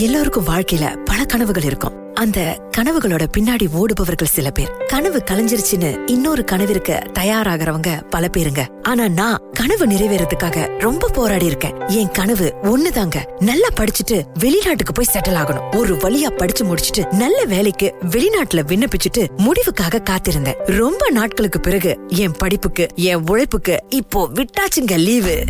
எல்லோருக்கும் வாழ்க்கையில பல கனவுகள் இருக்கும். அந்த கனவுகளோட பின்னாடி ஓடுபவர்கள் சில பேர். கனவு கலைஞ்சிருச்சுன்னு இன்னொரு கனவிற்கு தயாராகிறவங்க பல பேருங்க. ஆனா நான் கனவு நிறைவேறதுக்காக ரொம்ப போராடி இருக்கேன். என் கனவு ஒண்ணுதாங்க. நல்லா படிச்சுட்டு வெளிநாட்டுக்கு போய் செட்டில் ஆகணும். ஒரு வழியா படிச்சு முடிச்சிட்டு நல்ல வேலைக்கு வெளிநாட்டுல விண்ணப்பிச்சுட்டு முடிவுக்காக காத்திருந்தேன். ரொம்ப நாட்களுக்கு பிறகு என் படிப்புக்கு என் உழைப்புக்கு இப்போ விட்டாச்சுங்க லீவு.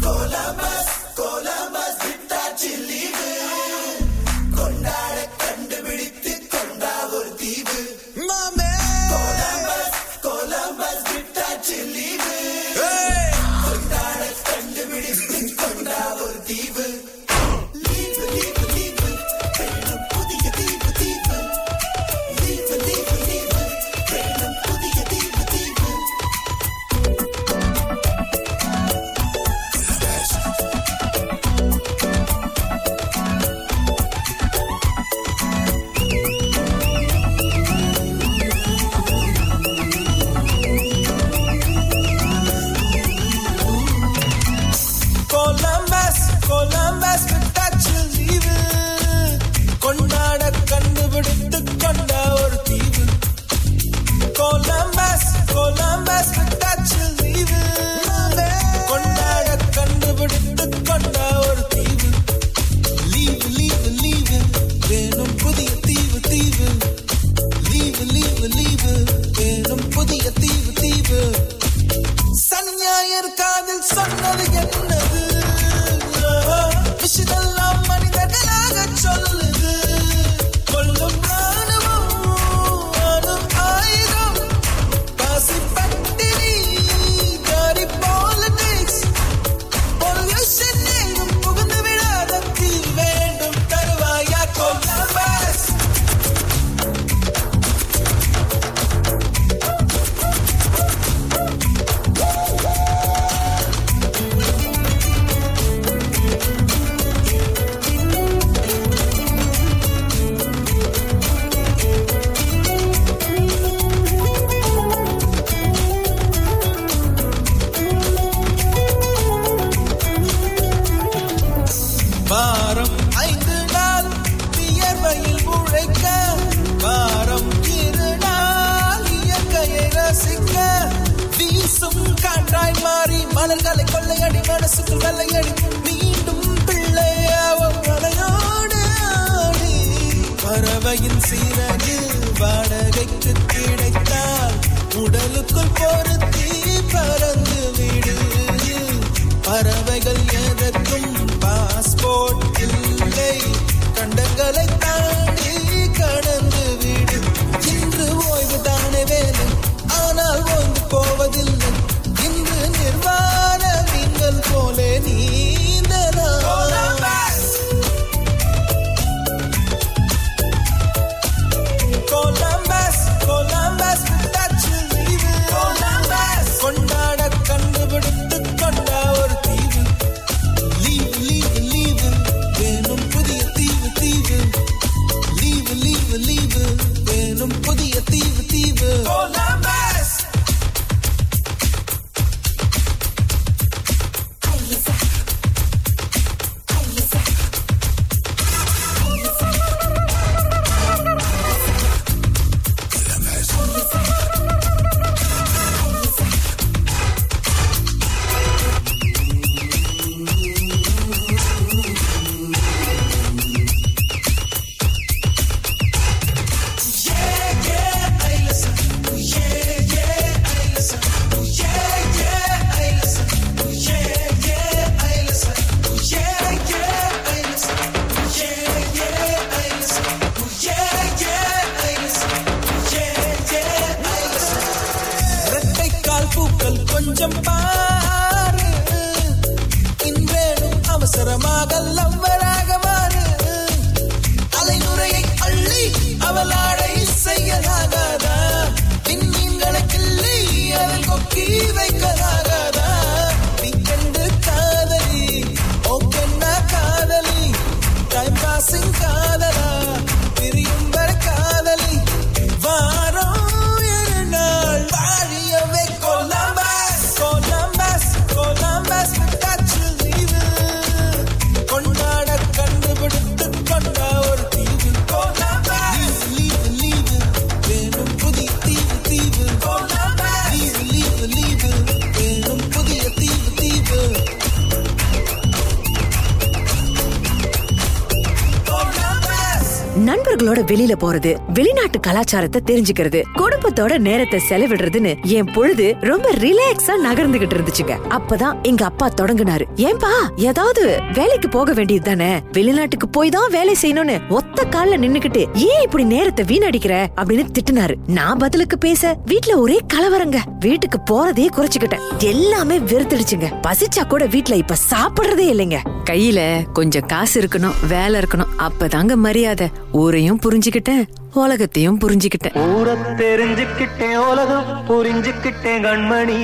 வெளியில போறது. வெளிநாட்டு கலாச்சாரத்தை தெரிஞ்சுக்கிறது. குடும்பத்தோட நேரத்தை செலவிடுறதுன்னு என் பொழுது ரொம்ப ரிலாக்ஸா நகர்ந்துகிட்டு இருந்துச்சுங்க. அப்பதான் எங்க அப்பா தொடங்குனாரு. ஏன்பா ஏதாவது வேலைக்கு போக வேண்டியது தானே வெளிநாட்டுக்கு போய் தான் வேலை செய்யணும்னு ஒத்த கால்ல நின்னுகிட்டு ஏன் இப்படி நேரத்தை வீணடிக்கிற? அப்படின்னு திட்டுனாரு. நான் பதிலுக்கு பேச வீட்ல ஒரே கலவரங்க. வீட்டுக்கு போறதே குறைச்சுக்கிட்டேன். எல்லாமே வெறுத்துடுச்சுங்க. பசிச்சா கூட வீட்ல இப்ப சாப்பிடுறதே இல்லைங்க. கையில கொஞ்சம் காசு இருக்கணும் வேலை இருக்கணும். அப்பதாங்க மரியாதை. ஊரையும் புரிஞ்சுக்கிட்டேன். உலகத்தையும் புரிஞ்சுக்கிட்டேன். ஊர தெரிஞ்சுக்கிட்டேன் உலகம் புரிஞ்சுக்கிட்டேன் கண்மணி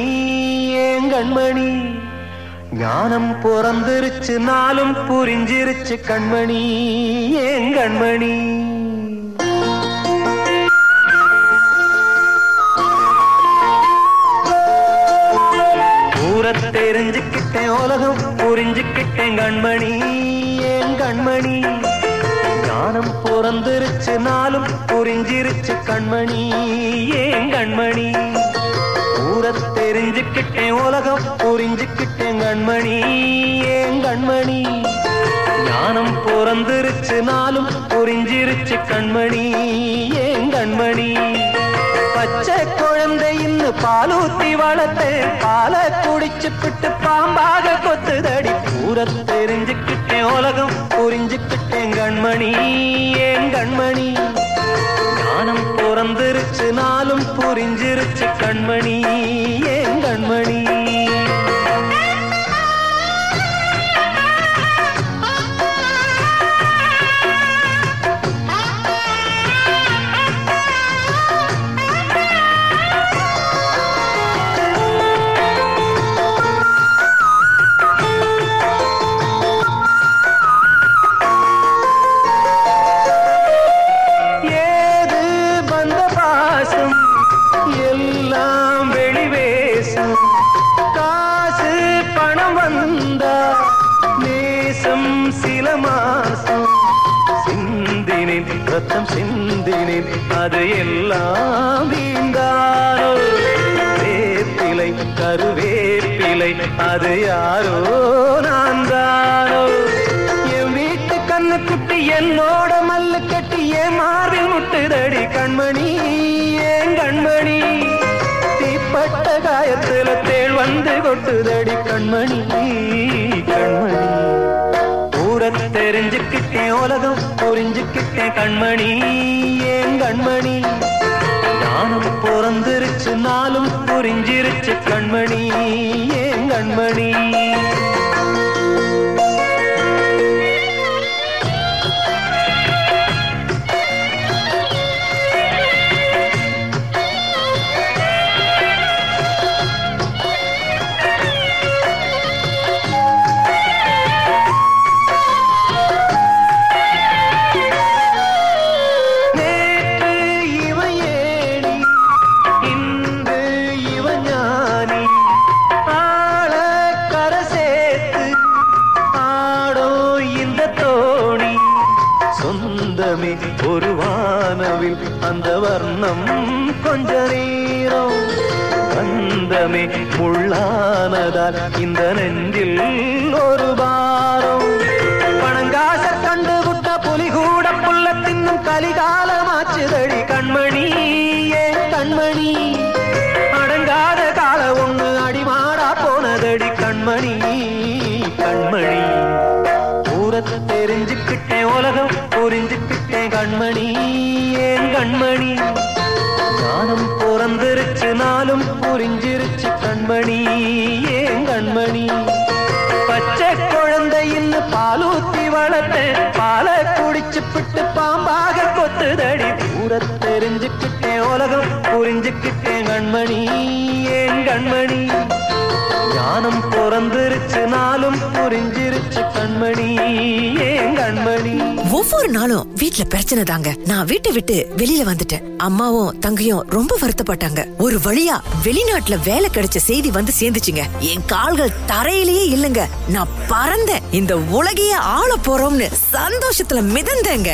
ஏன் கண்மணி? ஞானம் பிறந்துருச்சு நாளும் புரிஞ்சிருச்சு கண்மணி ஏன் கண்மணி? ஊர தெரிஞ்சுக்கிட்டேன் உலகம் புரிஞ்சுக்கிட்டேன் கண்மணி ஏன் கண்மணி? துறந்துருச்சு நாளும் புரிஞ்சிருச்சு கண்மணி. ஏன் கண்மணி? ஊர தெரிஞ்சுக்கிட்டேன் உலகம் புரிஞ்சுக்கிட்டேன் கண்மணி. ஏன் கண்மணி? ஞானம் பிறந்துருச்சு நாளும் புரிஞ்சிருச்சு கண்மணி. ஏன் கண்மணி? பச்சை குழந்தை இன்னும் பாலூத்தி வளர்த்து பாலை குடிச்சு பிட்டு பாம்பாக கொத்துதடி பூர தெரிஞ்சுக்கிட்டேன் உலகம் புரிஞ்சுக்கிட்டேன் கண்மணி. ஏன் கண்மணி? ஞானம் பிறந்திருச்சு நாளும் புரிஞ்சிருச்சு கண்மணி. ஏன் தெரிஞ்சுக்கிட்டேன் உலகம் புரிஞ்சுக்கிட்டேன் கண்மணி. ஏன் கண்மணி? ஞானம் பிறந்திருச்சு நாளும் புரிஞ்சிருச்சு கண்மணி. ஏன் கண்மணி? இந்த நெஞ்சில் பாம்பாக கொத்துதடி தெரிஞ்சுக்கிட்டேன் உலகம் புரிஞ்சுக்கிட்டேன் கண்மணி. ஏன் கண்மணி? ஞானம் பிறந்திருச்சு நாளும் புரிஞ்சிருச்சு கண்மணி. ஏன் கண்மணி? ஒவ்வொரு நாளும் வீட்ல பிரச்சனை தாங்க. நான் வீட்டை விட்டு வெளியில வந்துட்டேன். அம்மாவும் தங்கையும் ரொம்ப வருத்தப்பட்டாங்க. ஒரு வழியா வெளிநாட்டுல வேலை கிடைச்ச செய்தி வந்து சேர்ந்துச்சுங்க. என் கால்கள் தரையிலேயே இல்லங்க. நான் பறந்தேன். இந்த உலகையே ஆள போறோம்னு சந்தோஷத்துல மிதந்தேங்க.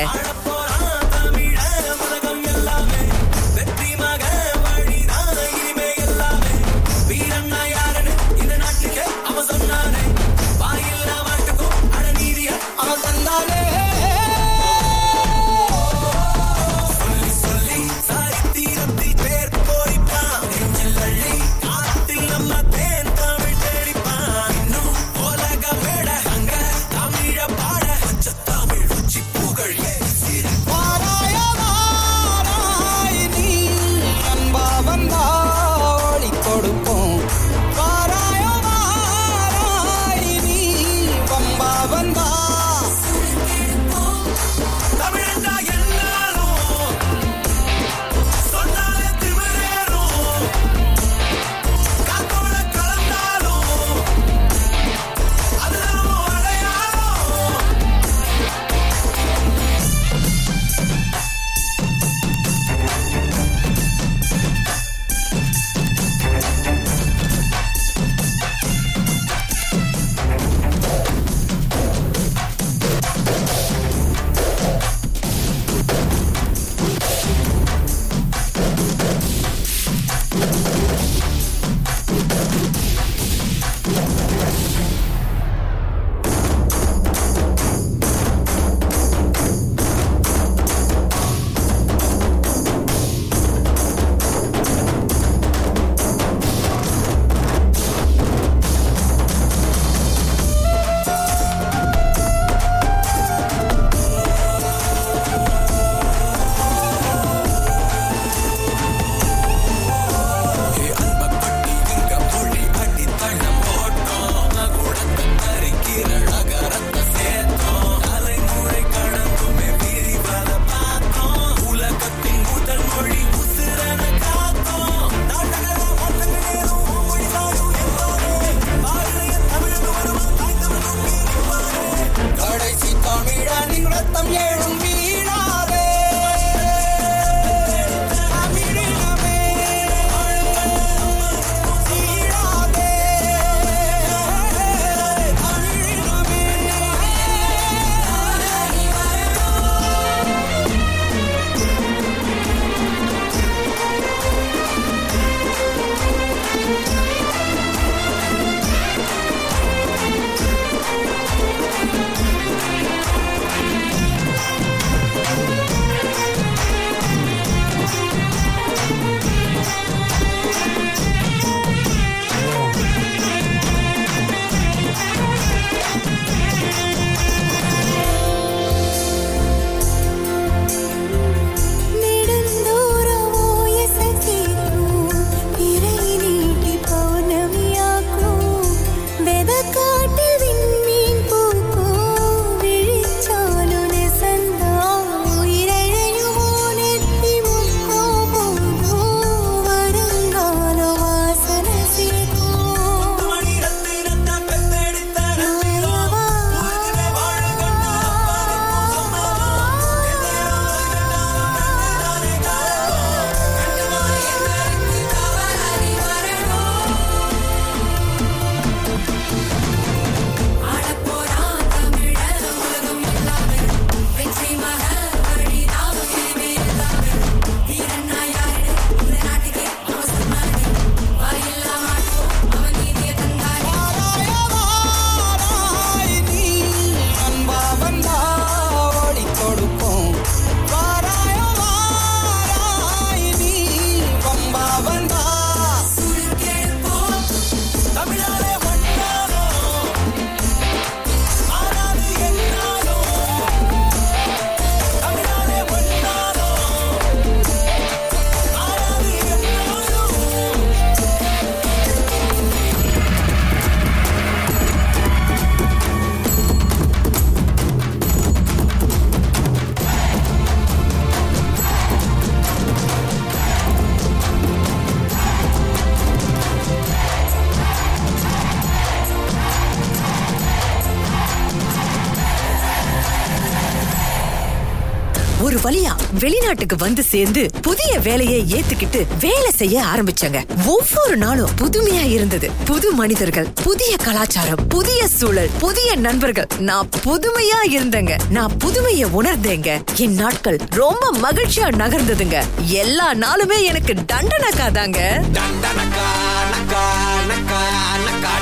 தமிழ்நாட்டுக்கு வந்து சேர்ந்து புதிய வேலையை ஏத்துக்கிட்டு வேலை செய்ய ஆரம்பிச்சாங்க. ஒவ்வொரு நாளும் புதுமையா இருந்தது. புது மனிதர்கள் புதிய கலாச்சாரம் புதிய சூழல் புதிய நண்பர்கள். நான் புதுமையா இருந்தேங்க. நான் புதுமையை உணர்ந்தேங்க. என் நாட்கள் ரொம்ப மகிழ்ச்சியா நகர்ந்ததுங்க. எல்லா நாளுமே எனக்கு தண்டனக்கா தாங்க தண்டனக்கா நக்கா நக்கா நக்கா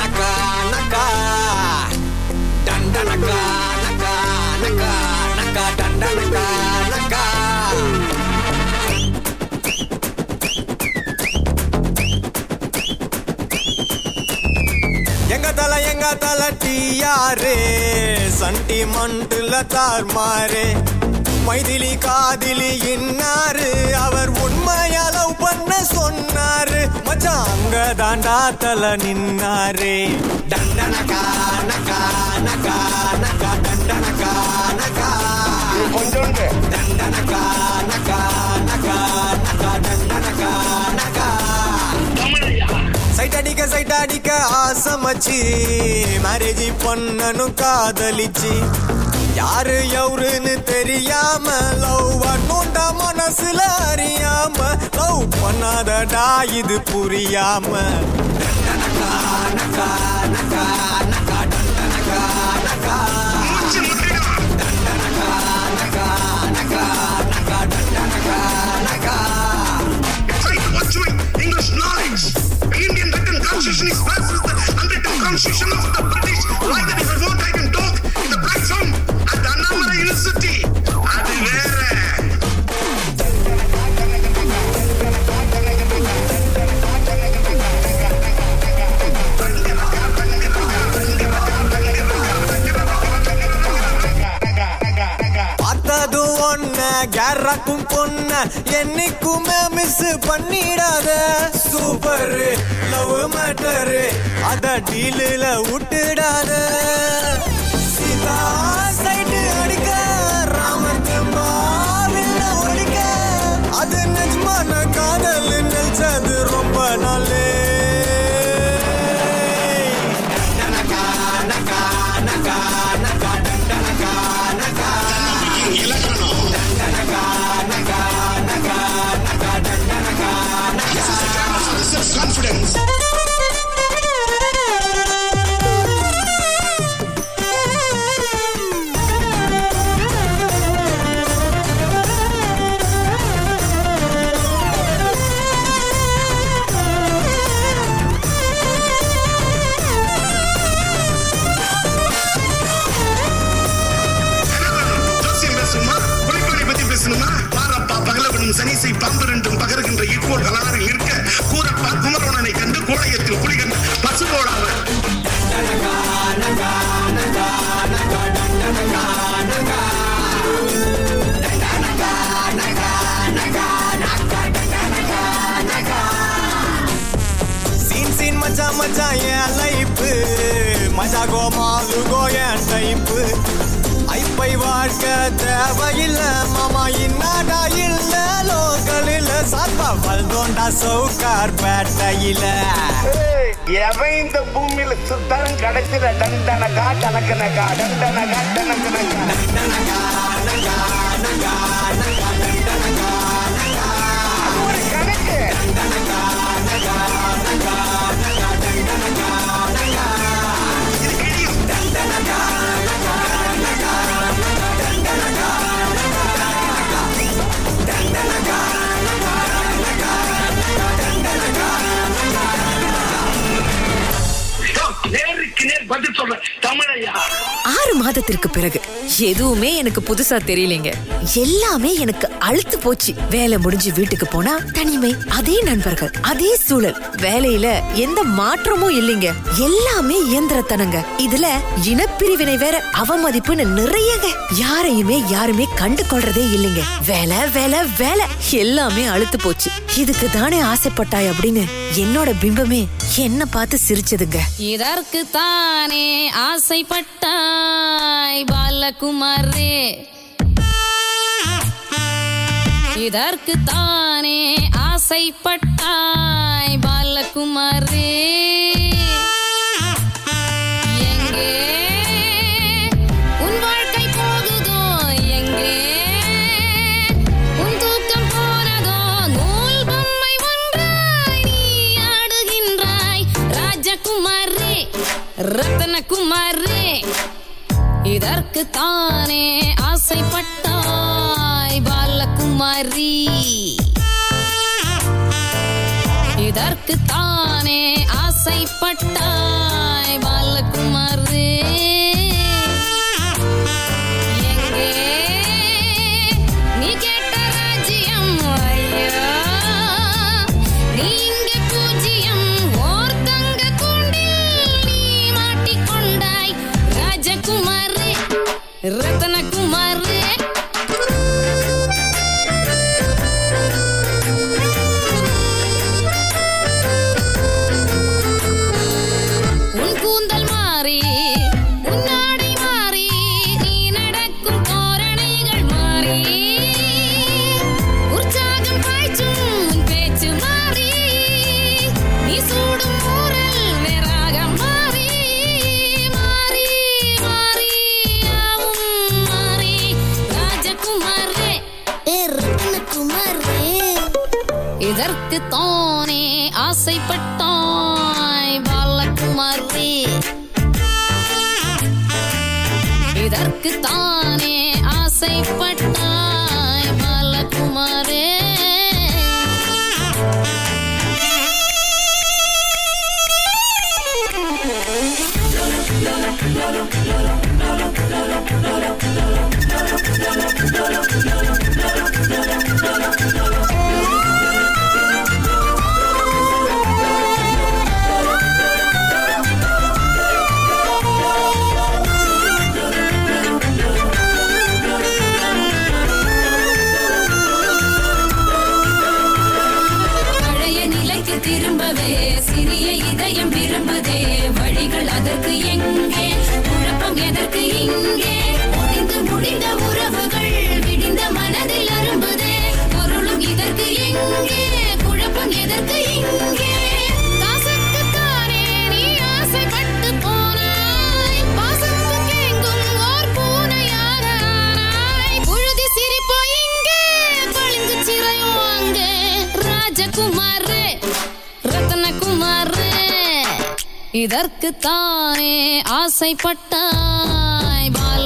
நக்கா. நக்கா நக்கா நக்கா எங்க தல எங்க தல டியாரு சண்டி மண்டுல தார்மாரு. மைதிலி காதிலி இன்னாரு? அவர் உண்மையா லவ் பண்ண சொன்னாரு. மச்சான் அங்க தாண்டா தல நின்னாரு. டண்டனகா நகா நகா நகா டண்டனகா நகா டண்டனகா சைட் அடிக்க சைட் அடிக்க ஆசமச்சு. மேரேஜ் பண்ணனும் காதலிச்சு. யாரு எவருன்னு தெரியாம லவ் பண்ணுண்டா மனசுல அறியாம. லவ் பண்ணாதடா இது புரியாம. Constitution of the British. Like the if I can talk in the black song at the Annamalai University. அது வேற பார்த்தது ஒன்ன கேரக்கும் பொண்ண என்னைக்குமே மிஸ் பண்ணிடாத. சூப்பர் லவ் மேட்டர் அத டீலில் விட்டுடாத. சீதா. கண்டு கோடையத்தில் புலிகன் பசுபோடாவர் சீன் சீன் மச்சான் என் லைப்பு மஜா கோமாலு கோயன் டைப்பு. ஐப்பை வாழ்க்க தேவையில்லை மாமா இன்னாடா இல்ல லோக்கலில் சாப்பா வல்தோண்டா சௌ கார்பேட்டையில எவன் இந்த பூமியில சுத்தாலும் கடைசியில டண்டனகா டனக்கனகா டண்டனகா டனக்கனகா அது நேருக்கு நேர் பதில் சொல்ற தமிழையா? ஆறு மாதத்திற்கு பிறகு எதுவுமே எனக்கு புதுசா தெரியலங்க. எல்லாமே எனக்கு அழுத்து போச்சு. வேலை முடிஞ்சு வீட்டுக்கு போனா தனிமை அதே நண்பர்கள் அதே சூழல். வேலையில எந்த மாற்றமும் இல்லைங்க. எல்லாமே இயந்திரத்தனங்க. இதுல இனப்பிரிவினை வேற அவமதிப்புன்னு நிறையங்க. யாரையுமே யாருமே கண்டு கொள்றதே இல்லைங்க. வேலை வேலை வேலை. எல்லாமே அழுத்து போச்சு. இதுக்கு தானே ஆசைப்பட்டாய் அப்படின்னு என்னோட பிம்பமே என்ன பார்த்து சிரிச்சதுங்க. இதற்கு தானே ஆசைப்பட்டாய் பாலகுமாரே. இதற்கு தானே ஆசைப்பட்டாய் பாலகுமாரே. ரத்தனகுமாரே இதற்கு தானே ஆசைப்பட்டாய் பாலகுமாரி. இதற்கு தானே ஆசைப்பட்டாய் இதற்கு எதற்கு இங்கே முடிந்து முடிந்த உறவுகள் விடிந்த மனதில் அரும்புதே. பொருளும் இதற்கு எங்கே குழப்பம் எதற்கு இங்கே?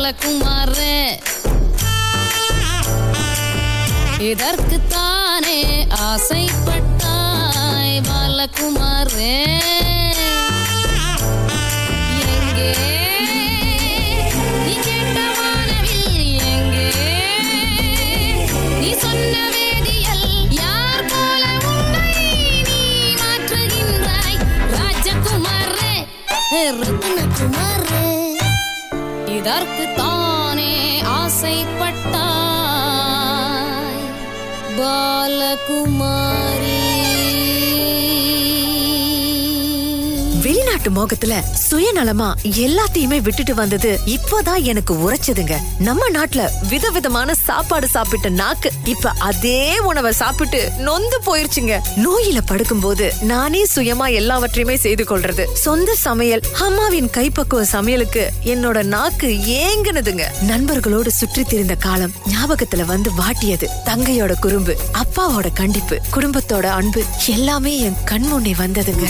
பாலகுமாரன் இதற்கு தானே ஆசைப்பட்டாய் பாலகுமாரே. எங்கே? நீ கேட்ட வானவில் எங்கே? நீ சொன்ன வேதியல் யார் போல உன்னை ரத்னகுமாரே. இதற்கு தானே ஆசைப்பட்டாய் பாலகுமாரி. வெளிநாட்டு மோகத்துல சுயநலமா எல்லாத்தையுமே விட்டுட்டு வந்தது இப்போதான் எனக்கு உரைச்சதுங்க. நம்ம நாட்டுல விதவிதமான சாப்பாடு சாப்பிட்ட நாக்கு இப்ப அதே உணவை சாப்பிட்டு நொந்து போயிருச்சுங்க. நோயில படுக்கும்போது நானே சுயமா எல்லாவற்றையுமே செய்து கொள்றது. சொந்த சமையல் அம்மாவின் கைப்பக்குவ சமையலுக்கு என்னோட நாக்கு ஏங்குனதுங்க. நண்பர்களோடு சுற்றி திரிந்த காலம் ஞாபகத்துல வந்து வாட்டியது. தங்கையோட குறும்பு அப்பாவோட கண்டிப்பு குடும்பத்தோட அன்பு எல்லாமே என் கண் முன்னே வந்ததுங்க.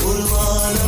ஒரு வானம்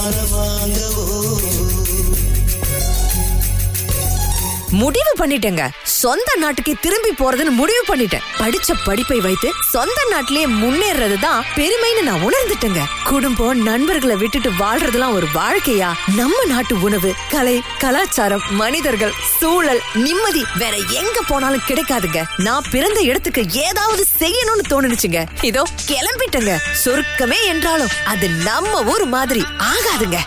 ஒரு வானம் வாங்கவோ முடிவு பண்ணிட்டேங்க. சொந்த நாட்டுக்கு திரும்பி போறதுன்னு முடிவு பண்ணிட்டேன். படிச்ச படிப்பை வைத்து சொந்த நாட்டிலேயே முன்னேறது தான் பெருமைன்னு நான் உணர்ந்துட்டேங்க. குடும்பம் நண்பர்களை விட்டுட்டு வாழ்றதுலாம் ஒரு வாழ்க்கையா? நம்ம நாட்டு உணவு கலை கலாச்சாரம் மனிதர்கள் சூழல் நிம்மதி வேற எங்க போனாலும் கிடைக்காதுங்க. நான் பிறந்த இடத்துக்கு ஏதாவது செய்யணும்னு தோணுச்சுங்க. இதோ கிளம்பிட்டேங்க. சொர்க்கமே என்றாலும் அது நம்ம ஊர் மாதிரி ஆகாதுங்க.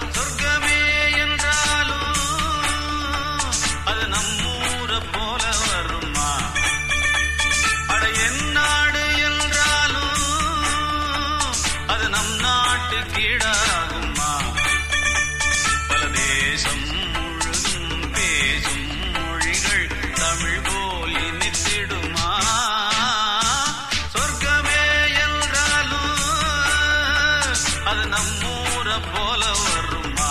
போல வருமா?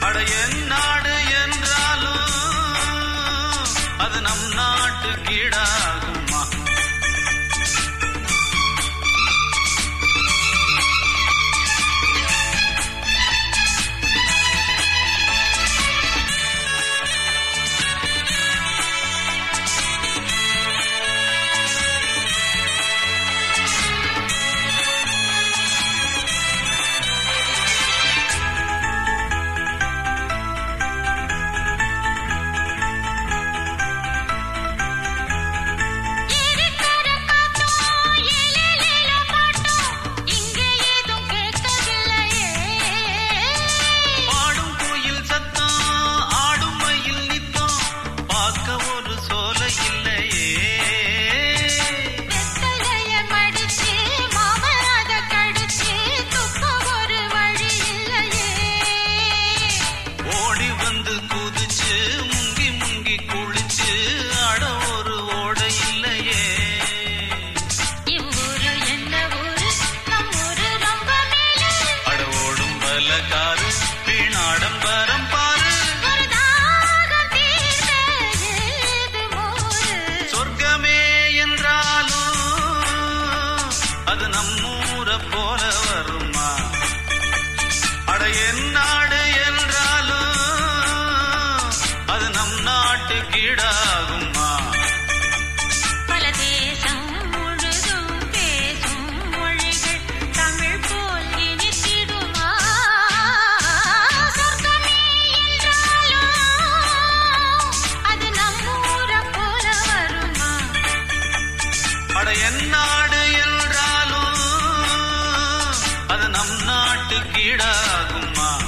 அட என் நாடு என்றாலும் அது நம் நாட்டு கீடாகும் நம்